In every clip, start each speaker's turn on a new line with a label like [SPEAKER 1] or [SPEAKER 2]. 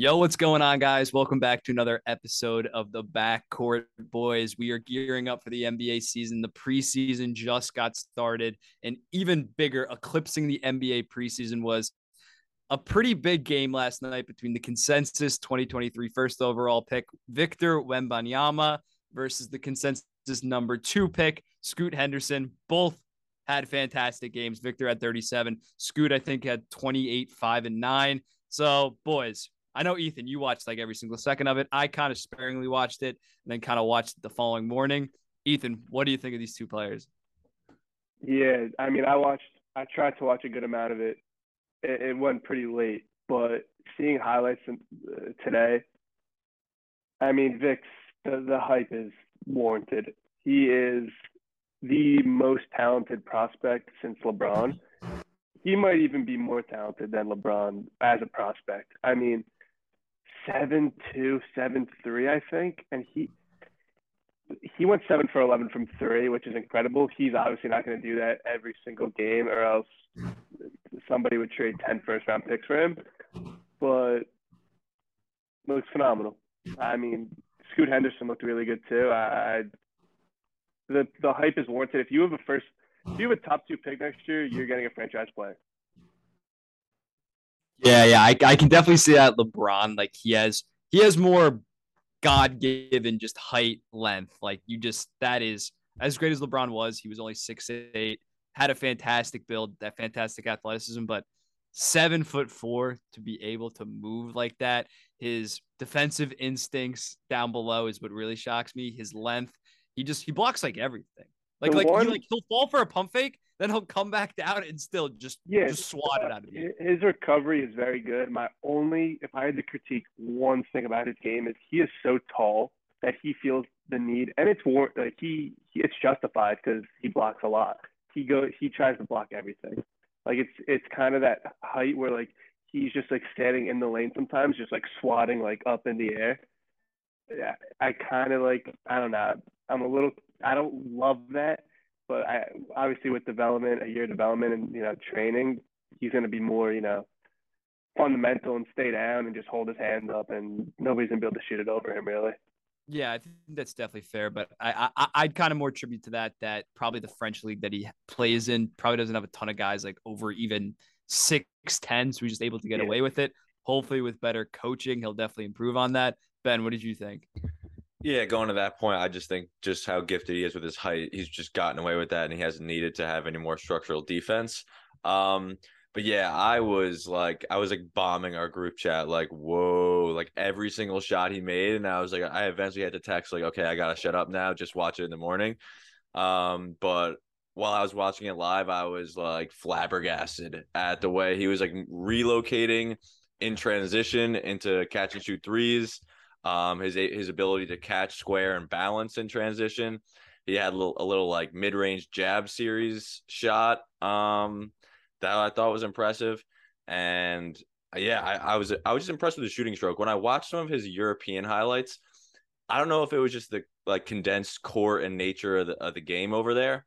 [SPEAKER 1] Yo, what's going on, guys? Welcome back to another episode of the Backcourt Boys. We are gearing up for the NBA season. The preseason just got started, and even bigger, eclipsing the NBA preseason was a pretty big game last night between the consensus 2023 first overall pick Victor Wembanyama versus the consensus number two pick Scoot Henderson. Both had fantastic games. Victor had 37. Scoot, I think, had 28, 5, and 9. So, boys, I know Ethan, you watched like every single second of it. I kind of sparingly watched it and then kind of watched it the following morning. Ethan, what do you think of these two players?
[SPEAKER 2] Yeah, I mean, I watched. I tried to watch a good amount of it. It, it went pretty late, but seeing highlights uh, today, I mean, Vic's the, the hype is warranted. He is the most talented prospect since LeBron. He might even be more talented than LeBron as a prospect. I mean, seven two, seven three, I think, and he he went seven for eleven from three, which is incredible. He's obviously not going to do that every single game, or else somebody would trade 10 first round picks for him. But looks phenomenal. I mean, Scoot Henderson looked really good too. I, I the the hype is warranted. If you have a first, if you have a top two pick next year, you're getting a franchise player.
[SPEAKER 1] Yeah, yeah, I, I can definitely see that LeBron. Like he has he has more God given just height, length. Like you just that is as great as LeBron was. He was only six eight, had a fantastic build, that fantastic athleticism, but seven foot four to be able to move like that. His defensive instincts down below is what really shocks me. His length, he just he blocks like everything. Like the like one, he, like he'll fall for a pump fake, then he'll come back down and still just yeah, just swat it uh, out of you.
[SPEAKER 2] His recovery is very good. My only, if I had to critique one thing about his game, is he is so tall that he feels the need, and it's war- like he, he it's justified because he blocks a lot. He go he tries to block everything. Like it's it's kind of that height where like he's just like standing in the lane sometimes, just like swatting like up in the air. Yeah, I kind of like I don't know. I'm a little I don't love that but I, obviously with development, a year of development and you know training, he's going to be more you know fundamental and stay down and just hold his hands up, and nobody's going to be able to shoot it over him really.
[SPEAKER 1] Yeah, I think that's definitely fair, but I, I I'd kind of more attribute to that that probably the French league that he plays in probably doesn't have a ton of guys like over even six ten, so he's just able to get yeah. away with it. Hopefully, with better coaching, he'll definitely improve on that. Ben, what did you think?
[SPEAKER 3] Yeah, going to that point, I just think just how gifted he is with his height. He's just gotten away with that, and he hasn't needed to have any more structural defense. Um, but yeah, I was like, I was like bombing our group chat, like, whoa, like every single shot he made, and I was like, I eventually had to text, like, okay, I gotta shut up now, just watch it in the morning. Um, but while I was watching it live, I was like flabbergasted at the way he was like relocating in transition into catch and shoot threes um, his his ability to catch square and balance in transition. He had a little, a little like mid range jab series shot um, that I thought was impressive, and uh, yeah, I, I was I was just impressed with the shooting stroke. When I watched some of his European highlights, I don't know if it was just the like condensed court and nature of the, of the game over there,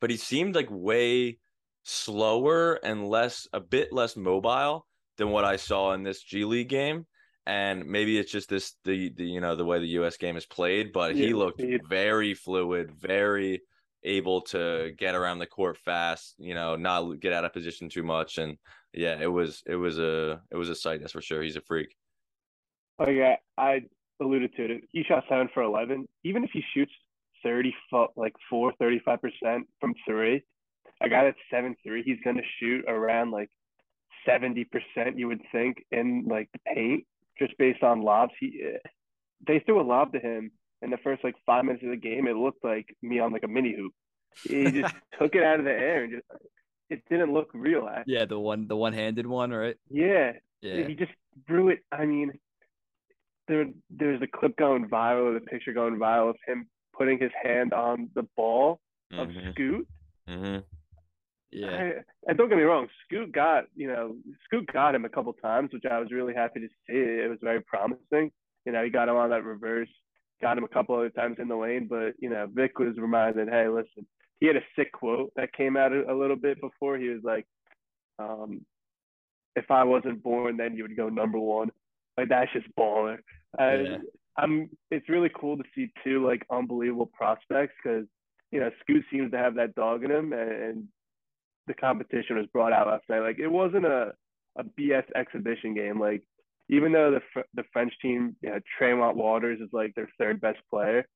[SPEAKER 3] but he seemed like way slower and less a bit less mobile than what I saw in this G League game and maybe it's just this the, the you know the way the US game is played but yeah, he looked yeah. very fluid very able to get around the court fast you know not get out of position too much and yeah it was it was a it was a sight that's for sure. He's a freak.
[SPEAKER 2] Oh yeah i alluded to it. He shot 7 for 11 even if he shoots 30 like 4 35% from 3 a guy that's 7 3 he's going to shoot around like 70% you would think in like the paint just based on lobs. He they threw a lob to him in the first like five minutes of the game. It looked like me on like a mini hoop. He just took it out of the air and just it didn't look real. Actually.
[SPEAKER 1] Yeah, the one the one handed one, right?
[SPEAKER 2] Yeah. Yeah. He just threw it. I mean, there there's a clip going viral, the picture going viral of him putting his hand on the ball of mm-hmm. Scoot.
[SPEAKER 3] Mm-hmm.
[SPEAKER 1] Yeah.
[SPEAKER 2] and don't get me wrong, Scoot got, you know, Scoot got him a couple times, which I was really happy to see. It was very promising. You know, he got him on that reverse, got him a couple other times in the lane, but you know, Vic was reminded, hey, listen, he had a sick quote that came out a, a little bit before. He was like, um, if I wasn't born, then you would go number one. Like that's just baller. Uh,
[SPEAKER 1] Yeah.
[SPEAKER 2] I'm. It's really cool to see two like unbelievable prospects because you know Scoot seems to have that dog in him, and, and the competition was brought out last night. Like it wasn't a a BS exhibition game. Like even though the the French team, you know, Tremont Waters is like their third best player,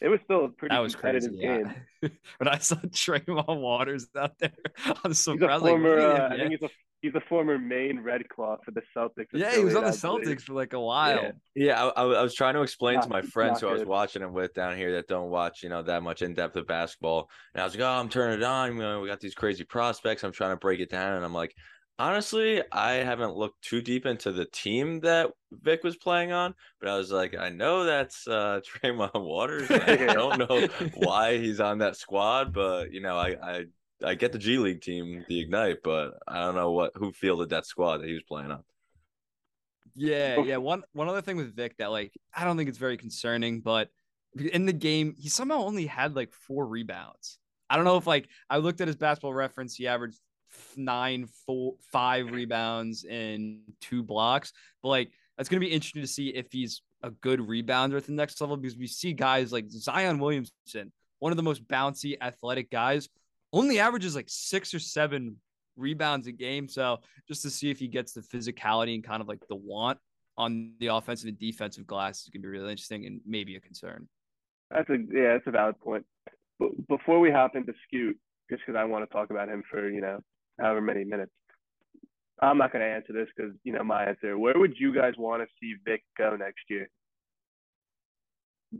[SPEAKER 2] it was still a pretty
[SPEAKER 1] That was
[SPEAKER 2] competitive
[SPEAKER 1] crazy.
[SPEAKER 2] game.
[SPEAKER 1] Yeah. when I saw Tremont Waters out there, I was so
[SPEAKER 2] He's a
[SPEAKER 1] proud. I was like,
[SPEAKER 2] former.
[SPEAKER 1] "Really,
[SPEAKER 2] uh, I think he's a he's a former Maine Red Claw for the Celtics.
[SPEAKER 1] yeah, he was on the
[SPEAKER 2] affiliate, I.
[SPEAKER 1] Celtics for like a while.
[SPEAKER 2] Yeah.
[SPEAKER 3] Yeah, I, I, I was trying to explain to my friends
[SPEAKER 2] not
[SPEAKER 3] who I was watching him with down here that don't watch, you know, that much in depth of basketball. And I was like, oh, I'm turning it on. You know, we got these crazy prospects. I'm trying to break it down. And I'm like, honestly, I haven't looked too deep into the team that Vic was playing on, but I was like, I know that's uh Draymond Waters. I don't know why he's on that squad, but you know, I I I get the G League team, the Ignite, but I don't know what who fielded that squad that he was playing on.
[SPEAKER 1] Yeah, yeah. One one other thing with Vic that like I don't think it's very concerning, but in the game he somehow only had like four rebounds. I don't know if like I looked at his basketball reference, he averaged nine, four, five rebounds and two blocks. But like that's gonna be interesting to see if he's a good rebounder at the next level because we see guys like Zion Williamson, one of the most bouncy, athletic guys, only averages like six or seven rebounds a game. So just to see if he gets the physicality and kind of like the want on the offensive and defensive glass is gonna be really interesting and maybe a concern.
[SPEAKER 2] That's a yeah, that's a valid point. But before we hop into Scoot, just because I want to talk about him for you know however many minutes, I'm not going to answer this because you know my answer. Where would you guys want to see Vic go next year?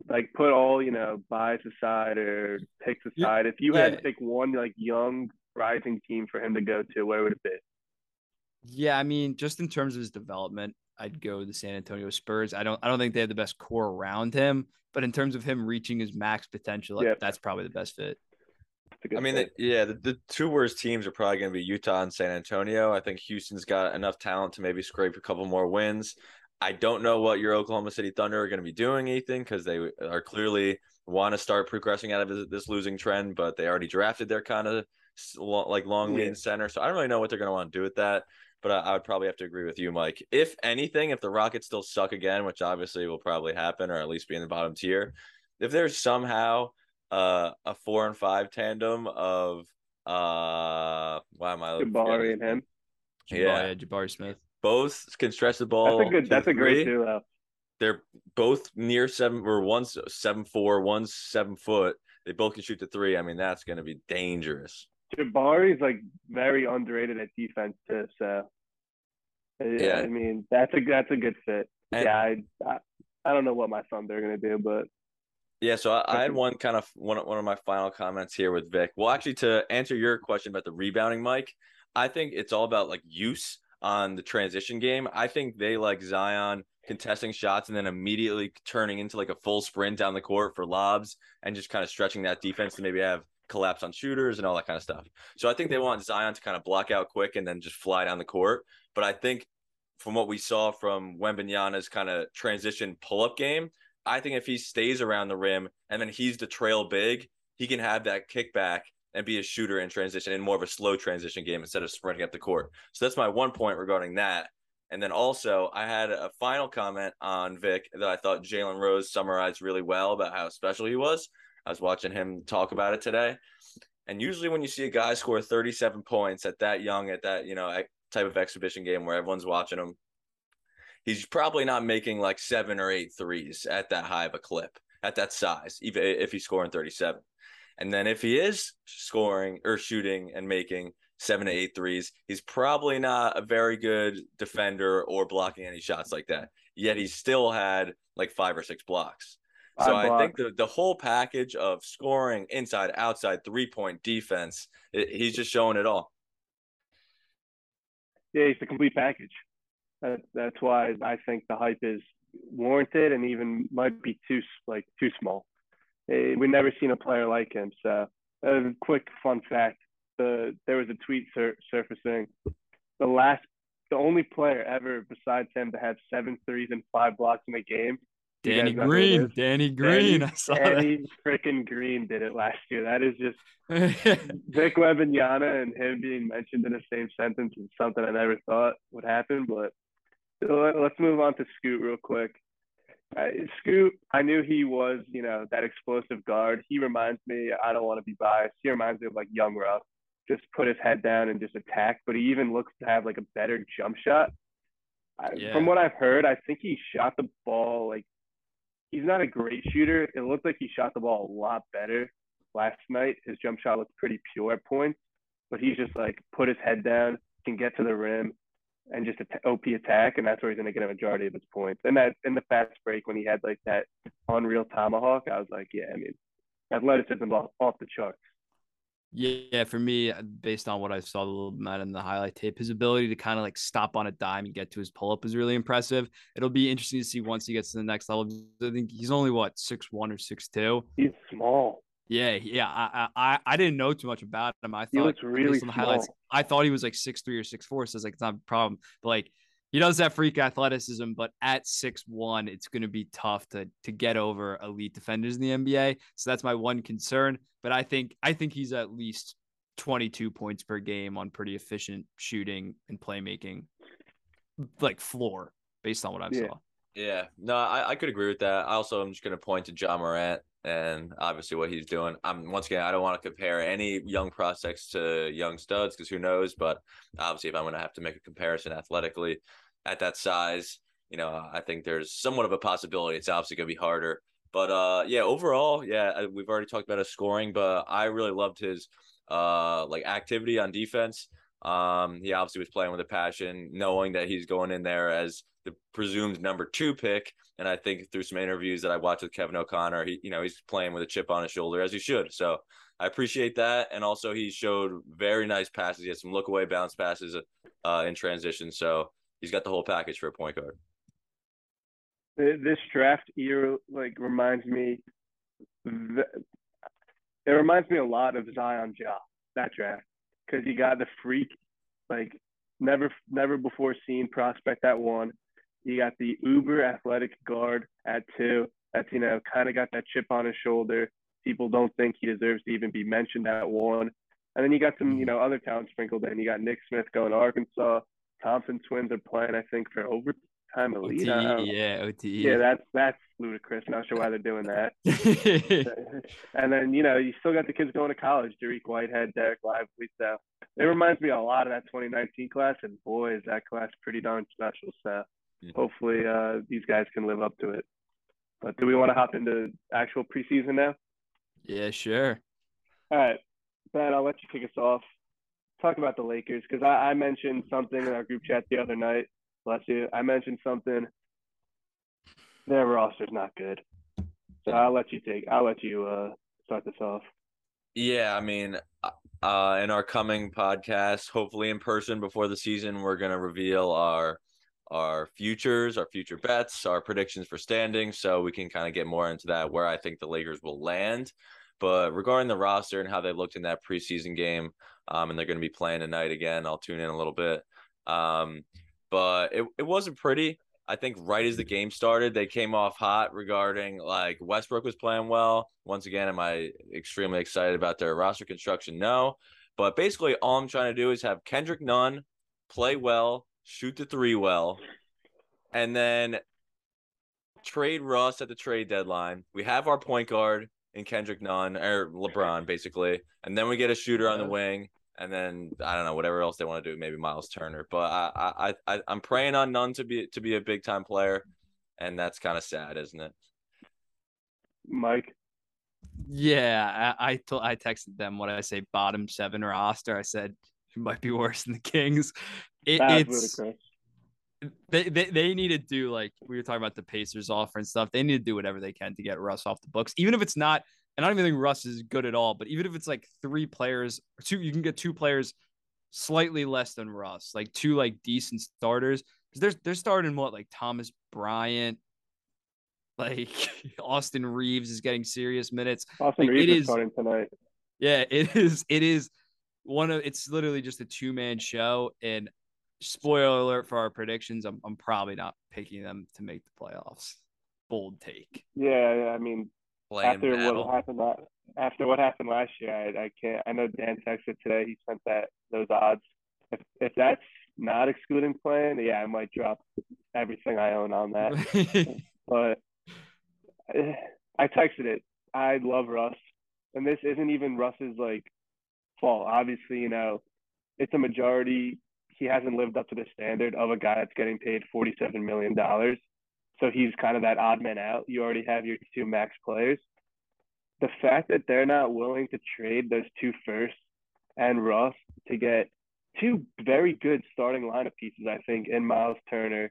[SPEAKER 2] Like put all you know bias aside or picks
[SPEAKER 1] Yeah,
[SPEAKER 2] aside. If you had
[SPEAKER 1] yeah.
[SPEAKER 2] to pick one like young rising team for him to go to, where would it be?
[SPEAKER 1] Yeah, I mean, just in terms of his development, I'd go the San Antonio Spurs. I don't I don't think they have the best core around him, but in terms of him reaching his max potential, like,
[SPEAKER 2] Yeah.
[SPEAKER 1] that's probably the best fit.
[SPEAKER 2] That's a good
[SPEAKER 3] I mean, the, yeah, the, the two worst teams are probably going to be Utah and San Antonio. I think Houston's got enough talent to maybe scrape a couple more wins. I don't know what your Oklahoma City Thunder are going to be doing, Ethan, because they are clearly want to start progressing out of this, this losing trend, but they already drafted their kind of like long
[SPEAKER 2] Yeah.
[SPEAKER 3] center. So I don't really know what they're going to want to do with that. But I, I would probably have to agree with you, Mike. If anything, if the Rockets still suck again, which obviously will probably happen, or at least be in the bottom tier, if there's somehow uh, a four and five tandem of uh, why am I?
[SPEAKER 2] Jabari and him.
[SPEAKER 3] Yeah,
[SPEAKER 1] Jabari, Jabari Smith.
[SPEAKER 3] Both can stretch the ball.
[SPEAKER 2] That's a good.
[SPEAKER 3] to
[SPEAKER 2] That's a great duo.
[SPEAKER 3] They're both near seven, or one's seven four, one's seven foot. They both can shoot the three. I mean, that's going to be dangerous.
[SPEAKER 2] Jabari's like very underrated at defense too. So
[SPEAKER 3] Yeah.
[SPEAKER 2] I mean that's a that's a good fit.
[SPEAKER 3] And-
[SPEAKER 2] yeah, I, I I don't know what my Thunder are gonna do, but
[SPEAKER 3] Yeah, so I, I had one kind of one one of my final comments here with Vic. Well, actually, to answer your question about the rebounding, Mike, I think it's all about like use on the transition game. I think they like Zion contesting shots and then immediately turning into like a full sprint down the court for lobs and just kind of stretching that defense to maybe have collapse on shooters and all that kind of stuff. So I think they want Zion to kind of block out quick and then just fly down the court. But I think from what we saw from Wembanyama's kind of transition pull up game, I think if he stays around the rim and then he's the trail big, he can have that kickback and be a shooter in transition in more of a slow transition game instead of sprinting up the court. So that's my one point regarding that. And then also, I had a final comment on Vic that I thought Jalen Rose summarized really well about how special he was. I was watching him talk about it today. And usually, when you see a guy score 37 points at that young, at that, you know, type of exhibition game where everyone's watching him, he's probably not making like seven or eight threes at that high of a clip, at that size, even if he's scoring 37. And then if he is scoring or shooting and making seven to eight threes, he's probably not a very good defender or blocking any shots like that. Yet he still had like five or six blocks. So
[SPEAKER 2] Five
[SPEAKER 3] I think the, the whole package of scoring, inside, outside, three point defense, it, he's just showing it all.
[SPEAKER 2] yeah, he's the complete package. That, that's why I think the hype is warranted and even might be too like too small. Eh, We've never seen a player like him. So, a quick fun fact: the there was a tweet sur- surfacing. The last, the only player ever besides him to have seven threes and five blocks in a game.
[SPEAKER 1] Danny
[SPEAKER 2] guys know who it
[SPEAKER 1] Green. Danny Green.
[SPEAKER 2] Danny-
[SPEAKER 1] I saw
[SPEAKER 2] Danny freaking Green did it last year. That is just. Vic Wembanyama and him being mentioned in the same sentence is something I never thought would happen, but let's move on to Scoot real quick. Uh, Scoot, I knew he was, you know, that explosive guard. He reminds me, I don't want to be biased. He reminds me of like young Russ. Just put his head down and just attack. But he even looks to have like a better jump shot. Yeah. From what I've heard, I think he shot the ball like he's not a great shooter. It looked like he shot the ball a lot better last night. His jump shot looked pretty pure at points, but he's just like put his head down, can get to the rim, and just a OP attack, and that's where he's going to get a majority of his points. And that in the fast break when he had like that unreal tomahawk, I was like, yeah, I mean, athleticism off, off the charts.
[SPEAKER 1] Yeah, for me, uh, based on what I saw a little bit in the highlight tape, his ability to kind of like stop on a dime and get to his pull up is really impressive. It'll be interesting to see once he gets to the next level. I think he's only what six one or six two.
[SPEAKER 2] He's small.
[SPEAKER 1] Yeah, yeah. I I I didn't know too much about him. I thought he
[SPEAKER 2] looks really small. highlights,
[SPEAKER 1] I thought he was like six three or six four. So it's like it's not a problem. But like he does have freak athleticism, but at six one, it's going to be tough to to get over elite defenders in the NBA. So that's my one concern. But I think I think he's at least 22 points per game on pretty efficient shooting and playmaking, like floor based on what I yeah. saw.
[SPEAKER 3] Yeah, no, I, I could agree with that. I also am just going to point to Ja Morant and obviously what he's doing. I'm once again, I don't want to compare any young prospects to young studs because who knows. But obviously, if I'm going to have to make a comparison athletically at that size, you know, I think there's somewhat of a possibility. It's obviously going to be harder. But uh, yeah, overall, yeah, we've already talked about his scoring, but I really loved his uh like activity on defense. Um, he obviously was playing with a passion, knowing that he's going in there as the presumed number two pick. And I think through some interviews that I watched with Kevin O'Connor, he, you know, he's playing with a chip on his shoulder as he should. So I appreciate that. And also he showed very nice passes. He had some look away bounce passes uh, in transition. So he's got the whole package for a point guard.
[SPEAKER 2] This draft year like reminds me, it reminds me a lot of Zion Ja that draft because he got the freak, like never never before seen prospect at one. You got the uber athletic guard at two. That's you know kind of got that chip on his shoulder. People don't think he deserves to even be mentioned at one. And then you got some you mm-hmm. know other talent sprinkled in. You got Nick Smith going to Arkansas. Thompson twins are playing I think for over time elite.
[SPEAKER 1] OTE, yeah, OTE.
[SPEAKER 2] Yeah, that's that's ludicrous. Not sure why they're doing that. and then you know you still got the kids going to college: Dariq Whitehead, Dereck Lively. So it reminds me a lot of that 2019 class, and boy, is that class pretty darn special. So hopefully uh, these guys can live up to it. But do we want to hop into actual preseason now?
[SPEAKER 1] Yeah, sure.
[SPEAKER 2] All right, Ben, I'll let you kick us off. Talk about the Lakers because I, I mentioned something in our group chat the other night bless you. I mentioned something. Their roster's not good. So I'll let you take. I'll let you uh, start this off.
[SPEAKER 3] Yeah, I mean, uh, uh, in our coming podcast, hopefully in person before the season, we're gonna reveal our our futures, our future bets, our predictions for standings, so we can kind of get more into that where I think the Lakers will land. But regarding the roster and how they looked in that preseason game, um, and they're going to be playing tonight again, I'll tune in a little bit. Um, but it, it wasn't pretty. I think right as the game started, they came off hot regarding like Westbrook was playing well. Once again, am I extremely excited about their roster construction? No. But basically, all I'm trying to do is have Kendrick Nunn play well, shoot the three well, and then trade Russ at the trade deadline. We have our point guard in Kendrick Nunn or LeBron, basically, and then we get a shooter on the wing, and then I don't know whatever else they want to do, maybe Miles Turner. But I I, I I'm praying on Nunn to be to be a big time player, and that's kind of sad, isn't it?
[SPEAKER 2] Mike.
[SPEAKER 1] Yeah, I I, t- I texted them what I say bottom seven roster. I said might be worse than the Kings. It, it's they, they they need to do like we were talking about the Pacers offer and stuff. They need to do whatever they can to get Russ off the books, even if it's not and I don't even think Russ is good at all. But even if it's like three players, two, you can get two players slightly less than Russ, like two like decent starters. Because they're they're starting what like Thomas Bryant, like Austin Reaves is getting serious minutes.
[SPEAKER 2] Austin
[SPEAKER 1] like,
[SPEAKER 2] Reaves is starting tonight.
[SPEAKER 1] Yeah, it is. It is one of. It's literally just a two man show. And spoiler alert for our predictions, I'm I'm probably not picking them to make the playoffs. Bold take.
[SPEAKER 2] Yeah, I mean after battle. what happened last, after what happened last year, I, I can't. I know Dan texted today. He sent that those odds. If if that's not excluding playing, yeah, I might drop everything I own on that. but eh, I texted it. I love Russ, and this isn't even Russ's like fault. Obviously, you know, it's a majority. He hasn't lived up to the standard of a guy that's getting paid forty-seven million dollars. So he's kind of that odd man out. You already have your two max players. The fact that they're not willing to trade those two firsts and Russ to get two very good starting lineup pieces, I think, in Miles Turner,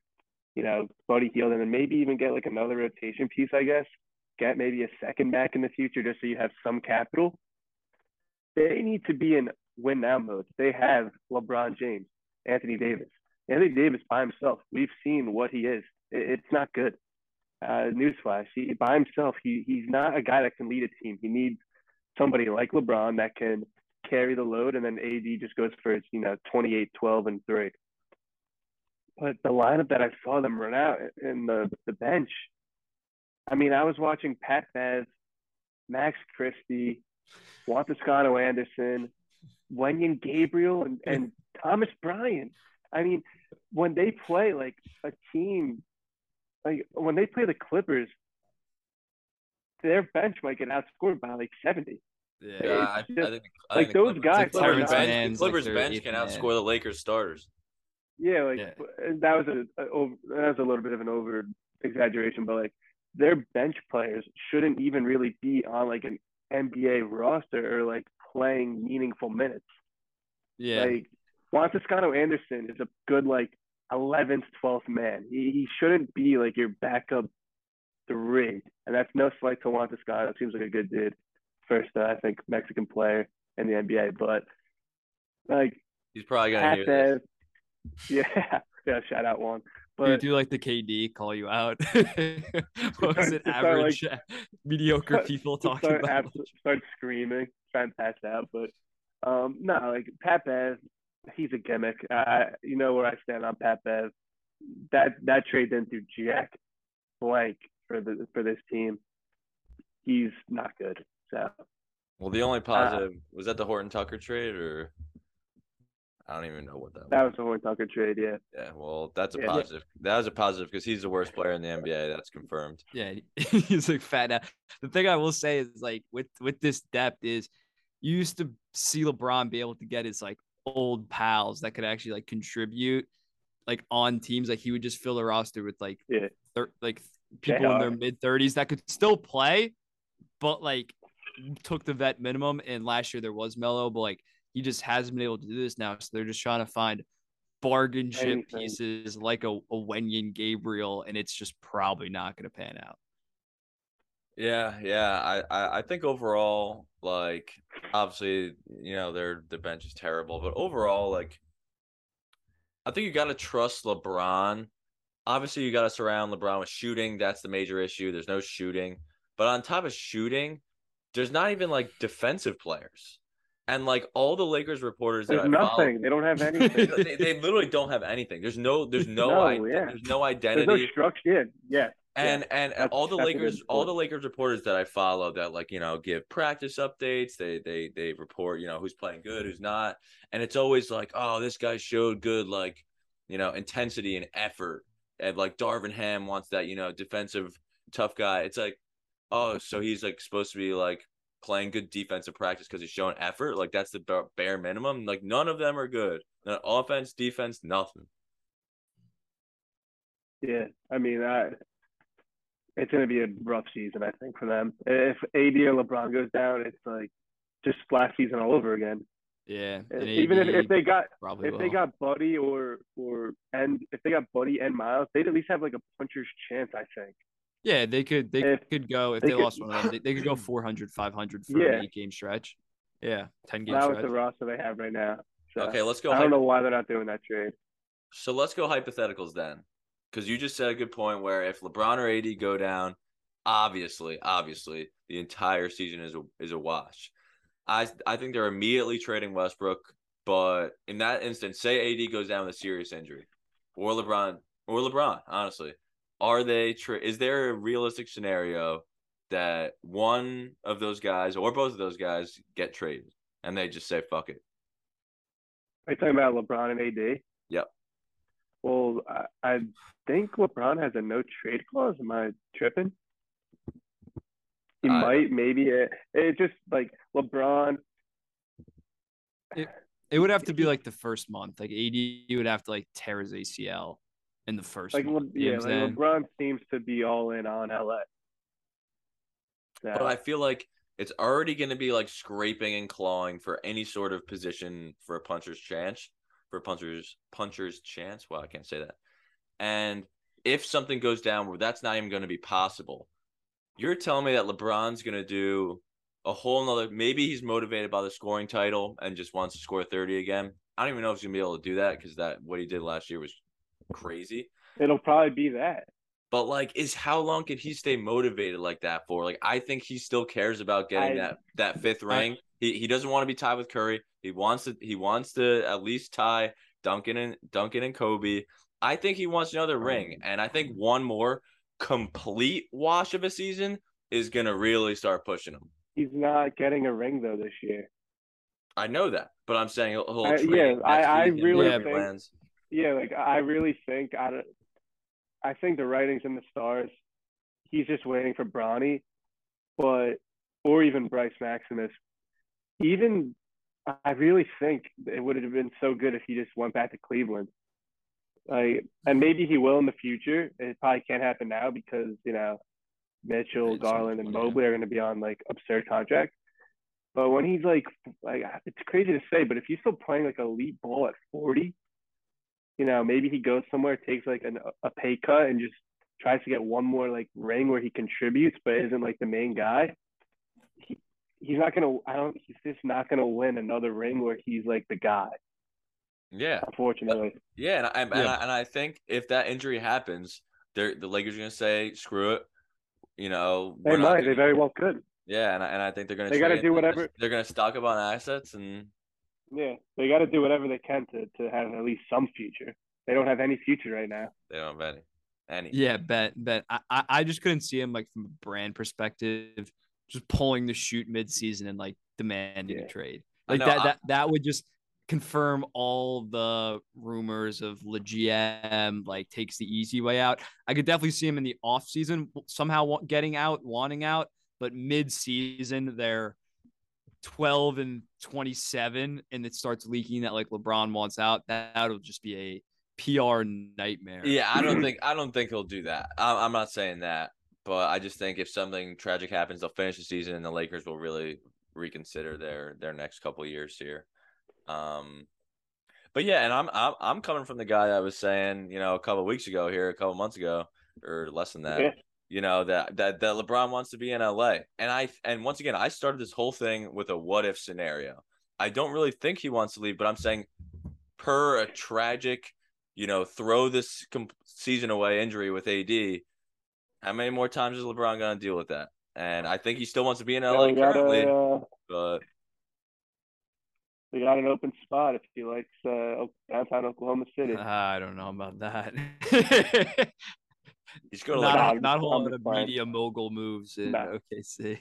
[SPEAKER 2] you know, Buddy Hield, and then maybe even get like another rotation piece, I guess. Get maybe a second back in the future just so you have some capital. They need to be in win now mode. They have LeBron James, Anthony Davis. Anthony Davis by himself, we've seen what he is. It's not good. Uh, newsflash: he, by himself, he he's not a guy that can lead a team. He needs somebody like LeBron that can carry the load, and then AD just goes for his, you know 28, 12, and three. But the lineup that I saw them run out in the the bench, I mean, I was watching Pat Bev, Max Christie, Juan Toscano Anderson, Wenyen Gabriel, and, and Thomas Bryant. I mean, when they play like a team, like when they play the Clippers, their bench might get outscored by like 70.
[SPEAKER 3] Yeah, yeah I, I, think, I
[SPEAKER 2] like
[SPEAKER 3] think
[SPEAKER 2] those guys.
[SPEAKER 3] Clippers, bench, Clippers like bench can outscore man. the Lakers starters.
[SPEAKER 2] Yeah, like yeah. that was a, a over, that was a little bit of an over exaggeration, but like their bench players shouldn't even really be on like an NBA roster or like playing meaningful minutes.
[SPEAKER 1] Yeah,
[SPEAKER 2] like Juan Toscano Anderson is a good like 11th, 12th man. He, he shouldn't be like your backup three, and that's no slight to Juan Toscano. Seems like a good dude first, uh, I think, Mexican player in the NBA. But like,
[SPEAKER 3] he's probably gonna hear this.
[SPEAKER 2] Yeah, yeah. Shout out one. But
[SPEAKER 1] you do like the KD call you out. what was it? Average, like, mediocre people talking
[SPEAKER 2] start,
[SPEAKER 1] about.
[SPEAKER 2] start screaming, trying to pass out. But um, no, like Pat Bev, he's a gimmick. Uh, you know where I stand on Pat Bev. That that trade didn't do jack blank for the for this team. He's not good. So,
[SPEAKER 3] well, the only uh, positive uh, was that the Horton Tucker trade, or I don't even know what that.
[SPEAKER 2] That
[SPEAKER 3] was,
[SPEAKER 2] was the Horton Tucker trade, yeah.
[SPEAKER 3] Yeah, well, that's a yeah, positive. Yeah. That was a positive because he's the worst player in the NBA. That's confirmed.
[SPEAKER 1] Yeah, he's like fat now. The thing I will say is like with with this depth is you used to see LeBron be able to get his like old pals that could actually like contribute like on teams. Like he would just fill the roster with like
[SPEAKER 2] yeah.
[SPEAKER 1] thir- like people in their mid thirties that could still play, but like took the vet minimum, and last year there was Melo, but like he just hasn't been able to do this now. So they're just trying to find bargain ship pieces like a, a Wenyen Gabriel, and it's just probably not going to pan out.
[SPEAKER 3] Yeah, yeah. I, I, I think overall, like obviously, you know, their the bench is terrible, but overall, like I think you gotta trust LeBron. Obviously, you gotta surround LeBron with shooting. That's the major issue. There's no shooting. But on top of shooting, there's not even like defensive players. And like all the Lakers reporters
[SPEAKER 2] there's
[SPEAKER 3] that
[SPEAKER 2] nothing.
[SPEAKER 3] Follow,
[SPEAKER 2] they don't have anything.
[SPEAKER 3] they, they, literally don't have anything. There's no there's no, no yeah. there's no identity.
[SPEAKER 2] There's no structure. Yeah.
[SPEAKER 3] And yeah. and that's, all the Lakers all the Lakers reporters that I follow that like, you know, give practice updates, they they they report, you know, who's playing good, who's not. And it's always like, oh, this guy showed good like, you know, intensity and effort. And like Darvin Ham wants that, you know, defensive tough guy. It's like oh, so he's like supposed to be like playing good defensive practice because he's showing effort. Like that's the bare minimum. Like none of them are good. Not offense, defense, nothing.
[SPEAKER 2] Yeah, I mean, I, it's going to be a rough season, I think, for them. If AD or LeBron goes down, it's like just last season all over again.
[SPEAKER 1] Yeah, eh,
[SPEAKER 2] even if, if they got if
[SPEAKER 1] will.
[SPEAKER 2] they got Buddy or or and if they got Buddy and Miles, they'd at least have like a puncher's chance, I think.
[SPEAKER 1] Yeah, they could they if, could go if they, they could, lost one of them, they, they, could go 400, 500 for yeah. an eight game stretch. Yeah, ten game.
[SPEAKER 2] That
[SPEAKER 1] stretch.
[SPEAKER 2] was the roster they have right now. So
[SPEAKER 3] okay, let's go.
[SPEAKER 2] I don't know why they're not doing that trade.
[SPEAKER 3] So let's go hypotheticals then, because you just said a good point where if LeBron or AD go down, obviously, obviously, the entire season is a is a wash. I I think they're immediately trading Westbrook, but in that instance, say AD goes down with a serious injury, or LeBron, or LeBron, honestly, are they tra- is there a realistic scenario that one of those guys or both of those guys get traded and they just say fuck it?
[SPEAKER 2] Are you talking about LeBron and AD?
[SPEAKER 3] Yep.
[SPEAKER 2] Well, I, I think LeBron has a no trade clause. Am I tripping? He
[SPEAKER 3] I-
[SPEAKER 2] might, maybe. It, it just like LeBron.
[SPEAKER 1] It would have to be like the first month. Like AD you would have to like tear his ACL in the first
[SPEAKER 2] Like,
[SPEAKER 1] month.
[SPEAKER 2] Le-
[SPEAKER 1] you know
[SPEAKER 2] yeah, like? LeBron seems to be all in on LA.
[SPEAKER 3] But I feel like it's already going to be like scraping and clawing for any sort of position for a puncher's chance, for a puncher's puncher's chance. Well, I can't say that. And if something goes down where that's not even going to be possible, you're telling me that LeBron's going to do a whole nother. Maybe he's motivated by the scoring title and just wants to score 30 again. I don't even know if he's going to be able to do that because that what he did last year was crazy.
[SPEAKER 2] it'll probably be that.
[SPEAKER 3] But like, is how long can he stay motivated like that for? Like, I think he still cares about getting
[SPEAKER 2] I-
[SPEAKER 3] that that fifth ring. he he doesn't want to be tied with Curry. He wants to he wants to at least tie Duncan and Duncan and Kobe. I think he wants another ring, mm. and I think one more complete wash of a season is gonna really start pushing him.
[SPEAKER 2] He's not getting a ring though this year.
[SPEAKER 3] I know that, but I'm saying he'll, he'll
[SPEAKER 2] I-
[SPEAKER 3] trade
[SPEAKER 2] yeah, I- I
[SPEAKER 1] really
[SPEAKER 3] wherever
[SPEAKER 2] think-
[SPEAKER 3] lands.
[SPEAKER 2] Yeah, like I really think I don't. I think the writing's in the stars. He's just waiting for Bronny, but or even Bryce Maximus. Even I really think it would have been so good if he just went back to Cleveland. Like, and maybe he will in the future. It probably can't happen now because you know Mitchell, Garland, and. Mobley are going to be on like absurd contracts. But when he's like, like it's crazy to say, but if he's still playing like elite ball at forty, you know, maybe he goes somewhere, takes like an, a pay cut, and just tries to get one more like ring where he contributes, but isn't like the main guy. He, he's not gonna. I don't. He's just not gonna win another ring where he's like the guy.
[SPEAKER 3] Yeah,
[SPEAKER 2] Unfortunately,
[SPEAKER 3] Yeah, and I, and,
[SPEAKER 1] Yeah.
[SPEAKER 3] I, and I think if that injury happens, they're, the Lakers are going to say, screw it. You know,
[SPEAKER 2] they might. They
[SPEAKER 3] gonna-
[SPEAKER 2] very well could.
[SPEAKER 3] Yeah, and I, and I think they're going to
[SPEAKER 2] They gotta do whatever-
[SPEAKER 3] They're going to stock up on assets, and
[SPEAKER 2] Yeah, they got to do whatever they can to to have at least some future. They don't have any future right now.
[SPEAKER 3] they don't have any. Any.
[SPEAKER 1] Yeah, bet, bet. I, I, I just couldn't see him like from a brand perspective, just pulling the shoot mid-season and like demanding
[SPEAKER 2] Yeah.
[SPEAKER 1] a trade. Like
[SPEAKER 3] know,
[SPEAKER 1] that,
[SPEAKER 3] I-
[SPEAKER 1] that that would just confirm all the rumors of the GM like takes the easy way out. I could definitely see him in the off season somehow getting out, wanting out, but mid-season they're 12 and 27 and it starts leaking that like LeBron wants out. That that'll just be a PR nightmare.
[SPEAKER 3] Yeah, I don't think I don't think he'll do that. I'm, I'm not saying that, but I just think if something tragic happens, they'll finish the season, and the Lakers will really reconsider their their next couple years here. Um, but yeah, and I'm I'm I'm coming from the guy that was saying, you know, a couple weeks ago here, a couple months ago, or less than that.
[SPEAKER 2] Yeah.
[SPEAKER 3] You know that that that LeBron wants to be in LA, and I and once again I started this whole thing with a what if scenario. I don't really think he wants to leave, but I'm saying per a tragic, you know, throw this com- season away injury with AD. How many more times is LeBron going to deal with that? And I think he still wants to be in LA
[SPEAKER 2] they got
[SPEAKER 3] currently,
[SPEAKER 2] a, uh,
[SPEAKER 3] but
[SPEAKER 2] they got an open spot if he likes uh, downtown Oklahoma City.
[SPEAKER 1] I don't know about that.
[SPEAKER 3] he's going to
[SPEAKER 1] not,
[SPEAKER 3] like
[SPEAKER 2] I'm
[SPEAKER 1] not a whole lot of
[SPEAKER 2] playing.
[SPEAKER 1] media mogul moves in
[SPEAKER 2] Nah.
[SPEAKER 1] OKC.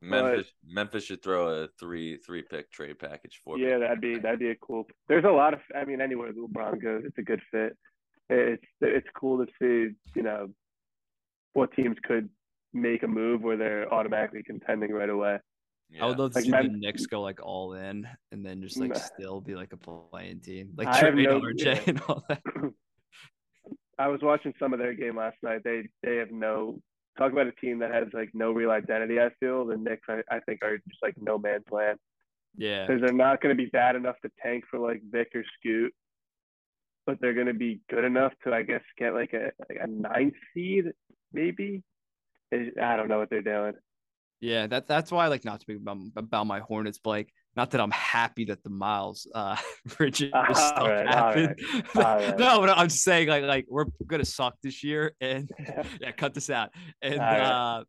[SPEAKER 3] Memphis. Memphis should throw a three three pick trade package for.
[SPEAKER 2] Yeah, that'd be that'd be a cool. There's a lot of. I mean, anywhere LeBron goes, it's a good fit. It's it's cool to see. You know, what teams could make a move where they're automatically contending right away.
[SPEAKER 3] Yeah.
[SPEAKER 1] I would love to
[SPEAKER 2] Like
[SPEAKER 1] see the
[SPEAKER 2] Mem-
[SPEAKER 1] Knicks go like all in and then just like
[SPEAKER 2] Nah.
[SPEAKER 1] still be like a playing team, like
[SPEAKER 2] I
[SPEAKER 1] trade
[SPEAKER 2] no-
[SPEAKER 1] RJ
[SPEAKER 2] yeah.
[SPEAKER 1] and all that.
[SPEAKER 2] I was watching some of their game last night. They they have no talk about a team that has like no real identity. I feel the Knicks. I, I think are just like no man's land
[SPEAKER 1] Yeah,
[SPEAKER 2] because they're not going to be bad enough to tank for like Vic or Scoot, but they're going to be good enough to I guess get like a like a ninth seed maybe. I don't know what they're doing.
[SPEAKER 1] yeah. That that's why I like not to be about, about my Hornets, but like not that I'm happy that the Miles uh Bridges
[SPEAKER 2] All
[SPEAKER 1] stuff
[SPEAKER 2] right, all
[SPEAKER 1] happened.
[SPEAKER 2] all right.
[SPEAKER 1] no, but I'm just saying like like we're gonna suck this year and yeah, cut this out and
[SPEAKER 2] All right.
[SPEAKER 1] uh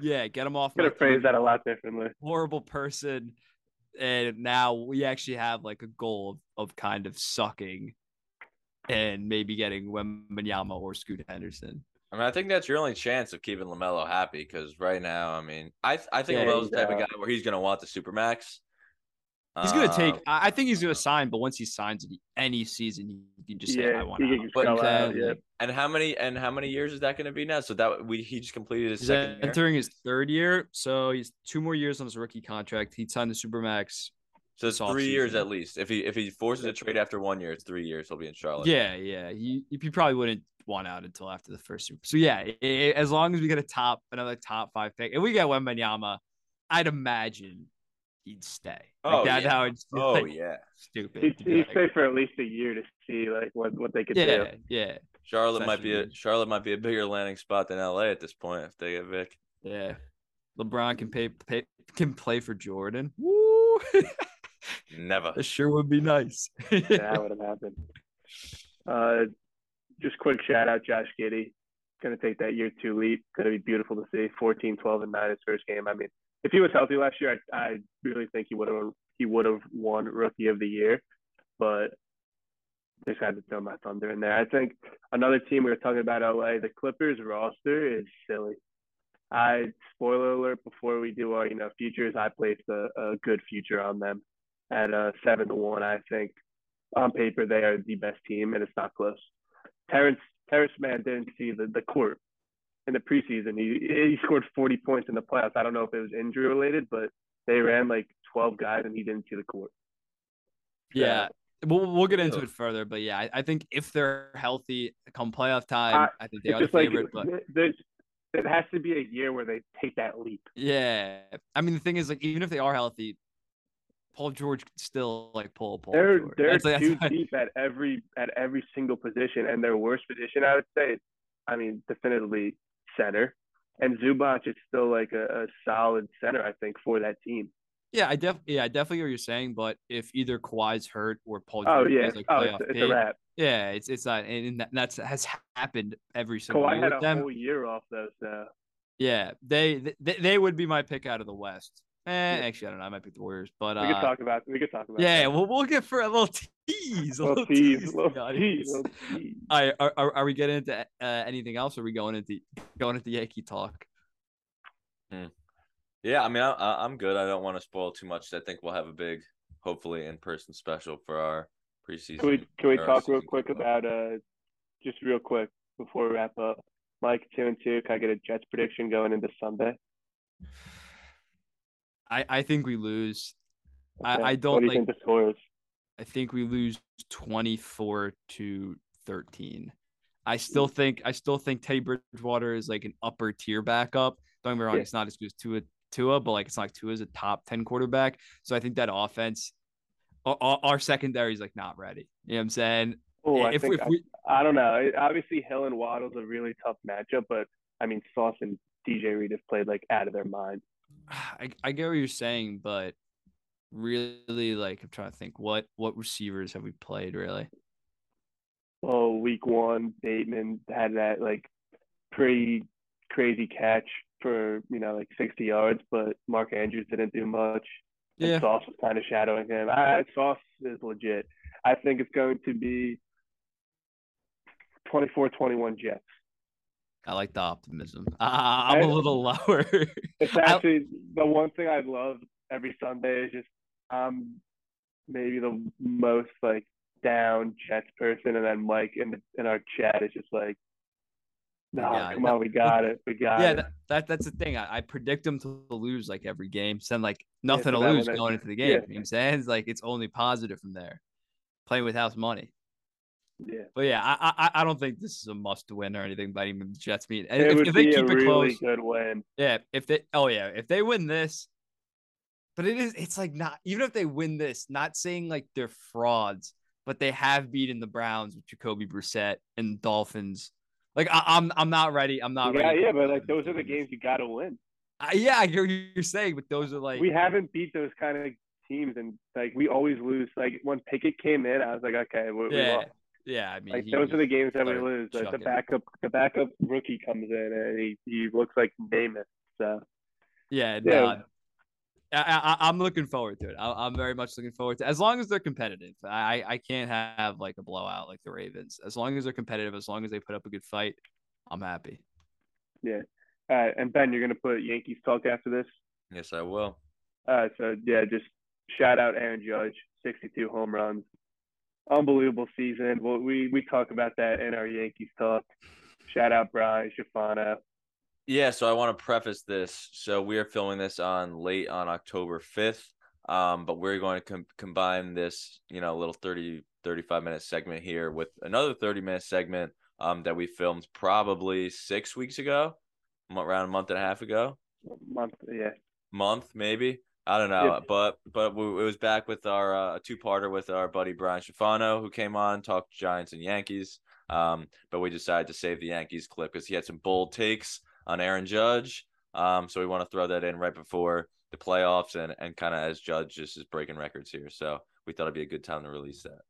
[SPEAKER 1] yeah, get them off.
[SPEAKER 2] I'm gonna phrase that a lot differently.
[SPEAKER 1] horrible person and now we actually have like a goal of, of kind of sucking and maybe getting Wembanyama or Scoot Henderson.
[SPEAKER 3] I mean, I think that's your only chance of keeping Lamelo happy because right now, I mean, I I think
[SPEAKER 2] Yeah,
[SPEAKER 3] Lamelo's the type of
[SPEAKER 2] he's,
[SPEAKER 3] guy where he's going to want the supermax.
[SPEAKER 1] He's gonna take.
[SPEAKER 3] Um,
[SPEAKER 1] I I think he's gonna sign, but once he signs any season, he can just say,
[SPEAKER 2] Yeah,
[SPEAKER 1] "I want out." But then,
[SPEAKER 2] out, yeah.
[SPEAKER 3] And how many and how many years is that going to be now? So that we he just completed his
[SPEAKER 1] He's
[SPEAKER 3] second year.
[SPEAKER 1] entering his third year, so he's two more years on his rookie contract. He signed the supermax.
[SPEAKER 3] So it's
[SPEAKER 1] this
[SPEAKER 3] three years at least. If he if he forces a trade after one year, it's three years. He'll be in Charlotte.
[SPEAKER 1] Yeah, yeah. He he probably wouldn't want out until after the first super. So yeah, i- i- as long as we get a top another top five pick, and we get Wembanyama, I'd imagine he'd stay. Like
[SPEAKER 3] Oh,
[SPEAKER 1] that
[SPEAKER 3] yeah.
[SPEAKER 1] how it's
[SPEAKER 3] Oh
[SPEAKER 1] like,
[SPEAKER 3] yeah.
[SPEAKER 1] stupid.
[SPEAKER 2] He'd, he'd
[SPEAKER 1] like-
[SPEAKER 2] stay for at least a year to see like what, what they could do.
[SPEAKER 1] yeah, yeah,
[SPEAKER 3] Charlotte might be a Charlotte might be a bigger landing spot than LA at this point if they get Vic.
[SPEAKER 1] yeah. LeBron can pay, pay can play for Jordan. Woo!
[SPEAKER 3] Never.
[SPEAKER 1] that sure would be nice.
[SPEAKER 2] That would have happened. Uh, just quick shout out Josh Giddey. Gonna take that year two leap. Gonna be beautiful to see. 14, 12, and nine his first game. I mean, if he was healthy last year, I, I really think he would have he would have won Rookie of the Year. But just had to throw my thunder in there. I think another team we were talking about LA, the Clippers roster is silly. I spoiler alert before we do our you know futures, I placed a, a good future on them at uh seven to one. I think on paper they are the best team and it's not close. Terrence Terrence Mann didn't see the, the court in the preseason. He he scored 40 points in the playoffs. I don't know if it was injury related, but they ran like 12 guys and he didn't see the court.
[SPEAKER 1] yeah. We'll, we'll get into
[SPEAKER 3] Ugh.
[SPEAKER 1] it further, but yeah, I, I think if they're healthy come playoff time, I, think they are the
[SPEAKER 2] just like
[SPEAKER 1] favorite. but
[SPEAKER 2] there's it has to be a year where they take that leap.
[SPEAKER 1] Yeah, I mean the thing is, like, even if they are healthy, Paul George could still like pull a Paul
[SPEAKER 2] They're
[SPEAKER 1] George.
[SPEAKER 2] they're
[SPEAKER 1] That's- that's
[SPEAKER 2] too
[SPEAKER 1] why-
[SPEAKER 2] deep at every at every single position, and their worst position, I would say, I mean, definitively center. And Zubac is still like a, a solid center, I think, for that team.
[SPEAKER 1] Yeah, I def yeah, I definitely get what you're saying, but if either Kawhi's hurt or Paul
[SPEAKER 2] Oh yeah,
[SPEAKER 1] is like
[SPEAKER 2] oh
[SPEAKER 1] playoff
[SPEAKER 2] it's, it's wrap.
[SPEAKER 1] yeah, it's it's not, and that's has happened every single
[SPEAKER 2] Kawhi
[SPEAKER 1] year
[SPEAKER 2] had a
[SPEAKER 1] them.
[SPEAKER 2] whole year off though, so
[SPEAKER 1] Yeah, they, they they would be my pick out of the West. Eh, actually, I don't know. I might pick the Warriors, but
[SPEAKER 2] we
[SPEAKER 1] uh,
[SPEAKER 2] could talk about we could talk about
[SPEAKER 1] yeah,
[SPEAKER 2] that.
[SPEAKER 1] we'll we'll get for a little tease, a
[SPEAKER 2] little tease,
[SPEAKER 1] to the
[SPEAKER 2] little
[SPEAKER 1] audience.
[SPEAKER 2] tease, little tease.
[SPEAKER 1] All right, are, are, are we getting into uh, anything else? Or are we going into going into Yankee talk?
[SPEAKER 3] Yeah, I mean, I, I, I'm good. I don't want to spoil too much. I think we'll have a big, hopefully, in person special for our preseason.
[SPEAKER 2] Can we can we talk real quick
[SPEAKER 3] kickoff.
[SPEAKER 2] about uh just real quick before we wrap up? Mike two and two. Can I get a Jets prediction going into Sunday?
[SPEAKER 1] I I think we lose. I-
[SPEAKER 2] Okay.
[SPEAKER 1] I
[SPEAKER 2] What
[SPEAKER 1] don't
[SPEAKER 2] do
[SPEAKER 1] like-
[SPEAKER 2] think the score is?
[SPEAKER 1] I think we lose twenty four to thirteen. I mm. still think I still think Teddy Bridgewater is like an upper tier backup. Don't get me wrong,
[SPEAKER 2] Yeah.
[SPEAKER 1] it's not as good as Tua, Tua, but like it's not like Tua is a top ten quarterback. So I think that offense, our, our secondary is like not ready. You know what I'm saying?
[SPEAKER 2] Oh, I
[SPEAKER 1] if,
[SPEAKER 2] think
[SPEAKER 1] if
[SPEAKER 2] I,
[SPEAKER 1] we
[SPEAKER 2] I don't know. Obviously, Hill and Waddle's a really tough matchup, but I mean, Sauce and DJ Reed have played like out of their mind.
[SPEAKER 1] I, I get what you're saying, but really, like, I'm trying to think what what receivers have we played really?
[SPEAKER 2] Well, week one, Bateman had that like pretty crazy catch for you know like 60 yards, but Mark Andrews didn't do much. And
[SPEAKER 1] Yeah,
[SPEAKER 2] Sauce was kind of shadowing him. I, Sauce is legit. I think it's going to be 24-21 Jets.
[SPEAKER 1] I like the optimism. Uh, I'm a
[SPEAKER 2] I-
[SPEAKER 1] little lower.
[SPEAKER 2] It's
[SPEAKER 1] I-
[SPEAKER 2] actually the one thing I love every Sunday is just um maybe the most like down Jets person, and then Mike in the, in our chat is just like, no,
[SPEAKER 1] Yeah,
[SPEAKER 2] come
[SPEAKER 1] no,
[SPEAKER 2] on, we got it, we got
[SPEAKER 1] yeah,
[SPEAKER 2] it.
[SPEAKER 1] that, that that's the thing. I, I predict them to lose like every game. Send like nothing
[SPEAKER 2] so
[SPEAKER 1] to lose going into the game.
[SPEAKER 2] yeah.
[SPEAKER 1] You know what I'm saying? It's like it's only positive from there. Playing with house money.
[SPEAKER 2] Yeah,
[SPEAKER 1] But yeah, I I, I don't think this is a must win or anything by even the Jets mean.
[SPEAKER 2] it
[SPEAKER 1] If,
[SPEAKER 2] would
[SPEAKER 1] if they
[SPEAKER 2] be
[SPEAKER 1] keep
[SPEAKER 2] a
[SPEAKER 1] it
[SPEAKER 2] really
[SPEAKER 1] close,
[SPEAKER 2] good win.
[SPEAKER 1] yeah. If they oh yeah, if they win this, but it is it's like not even if they win this, not saying like they're frauds, but they have beaten the Browns with Jacoby Brissett and Dolphins. Like I, I'm I'm not ready. I'm not
[SPEAKER 2] Yeah,
[SPEAKER 1] ready.
[SPEAKER 2] yeah,
[SPEAKER 1] for
[SPEAKER 2] but like those are the games you got to win.
[SPEAKER 1] I, yeah, I hear what you're saying, but those are like
[SPEAKER 2] we haven't beat those kind of teams, and like we always lose. Like when Pickett came in, I was like, okay, we, we
[SPEAKER 1] yeah,
[SPEAKER 2] lost.
[SPEAKER 1] Yeah. I mean,
[SPEAKER 2] Like those are the games that we lose. Like the
[SPEAKER 1] chucking.
[SPEAKER 2] backup, the backup rookie comes in and he, he looks like Namath. So
[SPEAKER 1] yeah.
[SPEAKER 2] Yeah.
[SPEAKER 1] nah. I, I, I'm looking forward to it. I, I'm very much looking forward to it. as long as they're competitive. I, I can't have like a blowout like the Ravens. As long as they're competitive, as long as they put up a good fight, I'm happy.
[SPEAKER 2] yeah. All right, and Ben, you're gonna put Yankees talk after this.
[SPEAKER 3] Yes, I will.
[SPEAKER 2] All right, so yeah, just shout out Aaron Judge, 62 home runs, unbelievable season. Well, we we talk about that in our Yankees talk. Shout out Brian Schifano.
[SPEAKER 3] Yeah, so I want to preface this. So we are filming this on late on October 5th. Um, but we're going to com- combine this, you know, little 30 35 minute segment here with another 30 minute segment um that we filmed probably 6 weeks ago, around a month and a half ago.
[SPEAKER 2] Month, yeah.
[SPEAKER 3] Month maybe. I don't know, but but we, it was back with our uh, two parter with our buddy Brian Schifano, who came on talked Giants and Yankees. Um, but we decided to save the Yankees clip because he had some bold takes on Aaron Judge. Um, so we want to throw that in right before the playoffs and and kind of as Judge just is breaking records here. So we thought it'd be a good time to release that.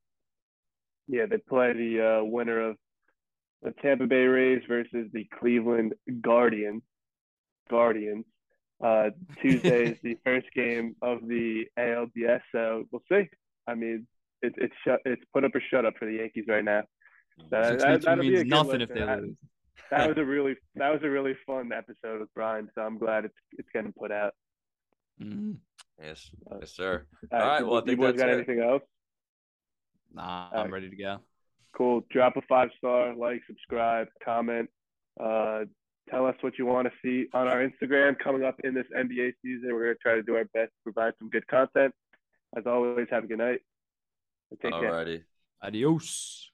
[SPEAKER 2] Yeah, they play the uh, winner of the Tampa Bay Rays versus the Cleveland Guardians. Guardians. Uh, Tuesday is the first game of the ALDS, so we'll see. I mean, it, it's shut, it's put up or shut up for the Yankees right now.
[SPEAKER 1] That, that, that'll means nothing if they lose.
[SPEAKER 2] That was a really that was a really fun episode with Brian, so I'm glad it's it's getting put out.
[SPEAKER 3] Mm-hmm. Yes, yes, sir.
[SPEAKER 2] All right, All right well, I think you boys got it. anything else?
[SPEAKER 1] Nah, I'm right. ready to go.
[SPEAKER 2] Cool. Drop a five star, like, subscribe, comment. Uh, tell us what you want to see on our Instagram coming up in this NBA season. We're going to try to do our best to provide some good content. As always, have a good night.
[SPEAKER 3] Take Alrighty.
[SPEAKER 1] care. Adios.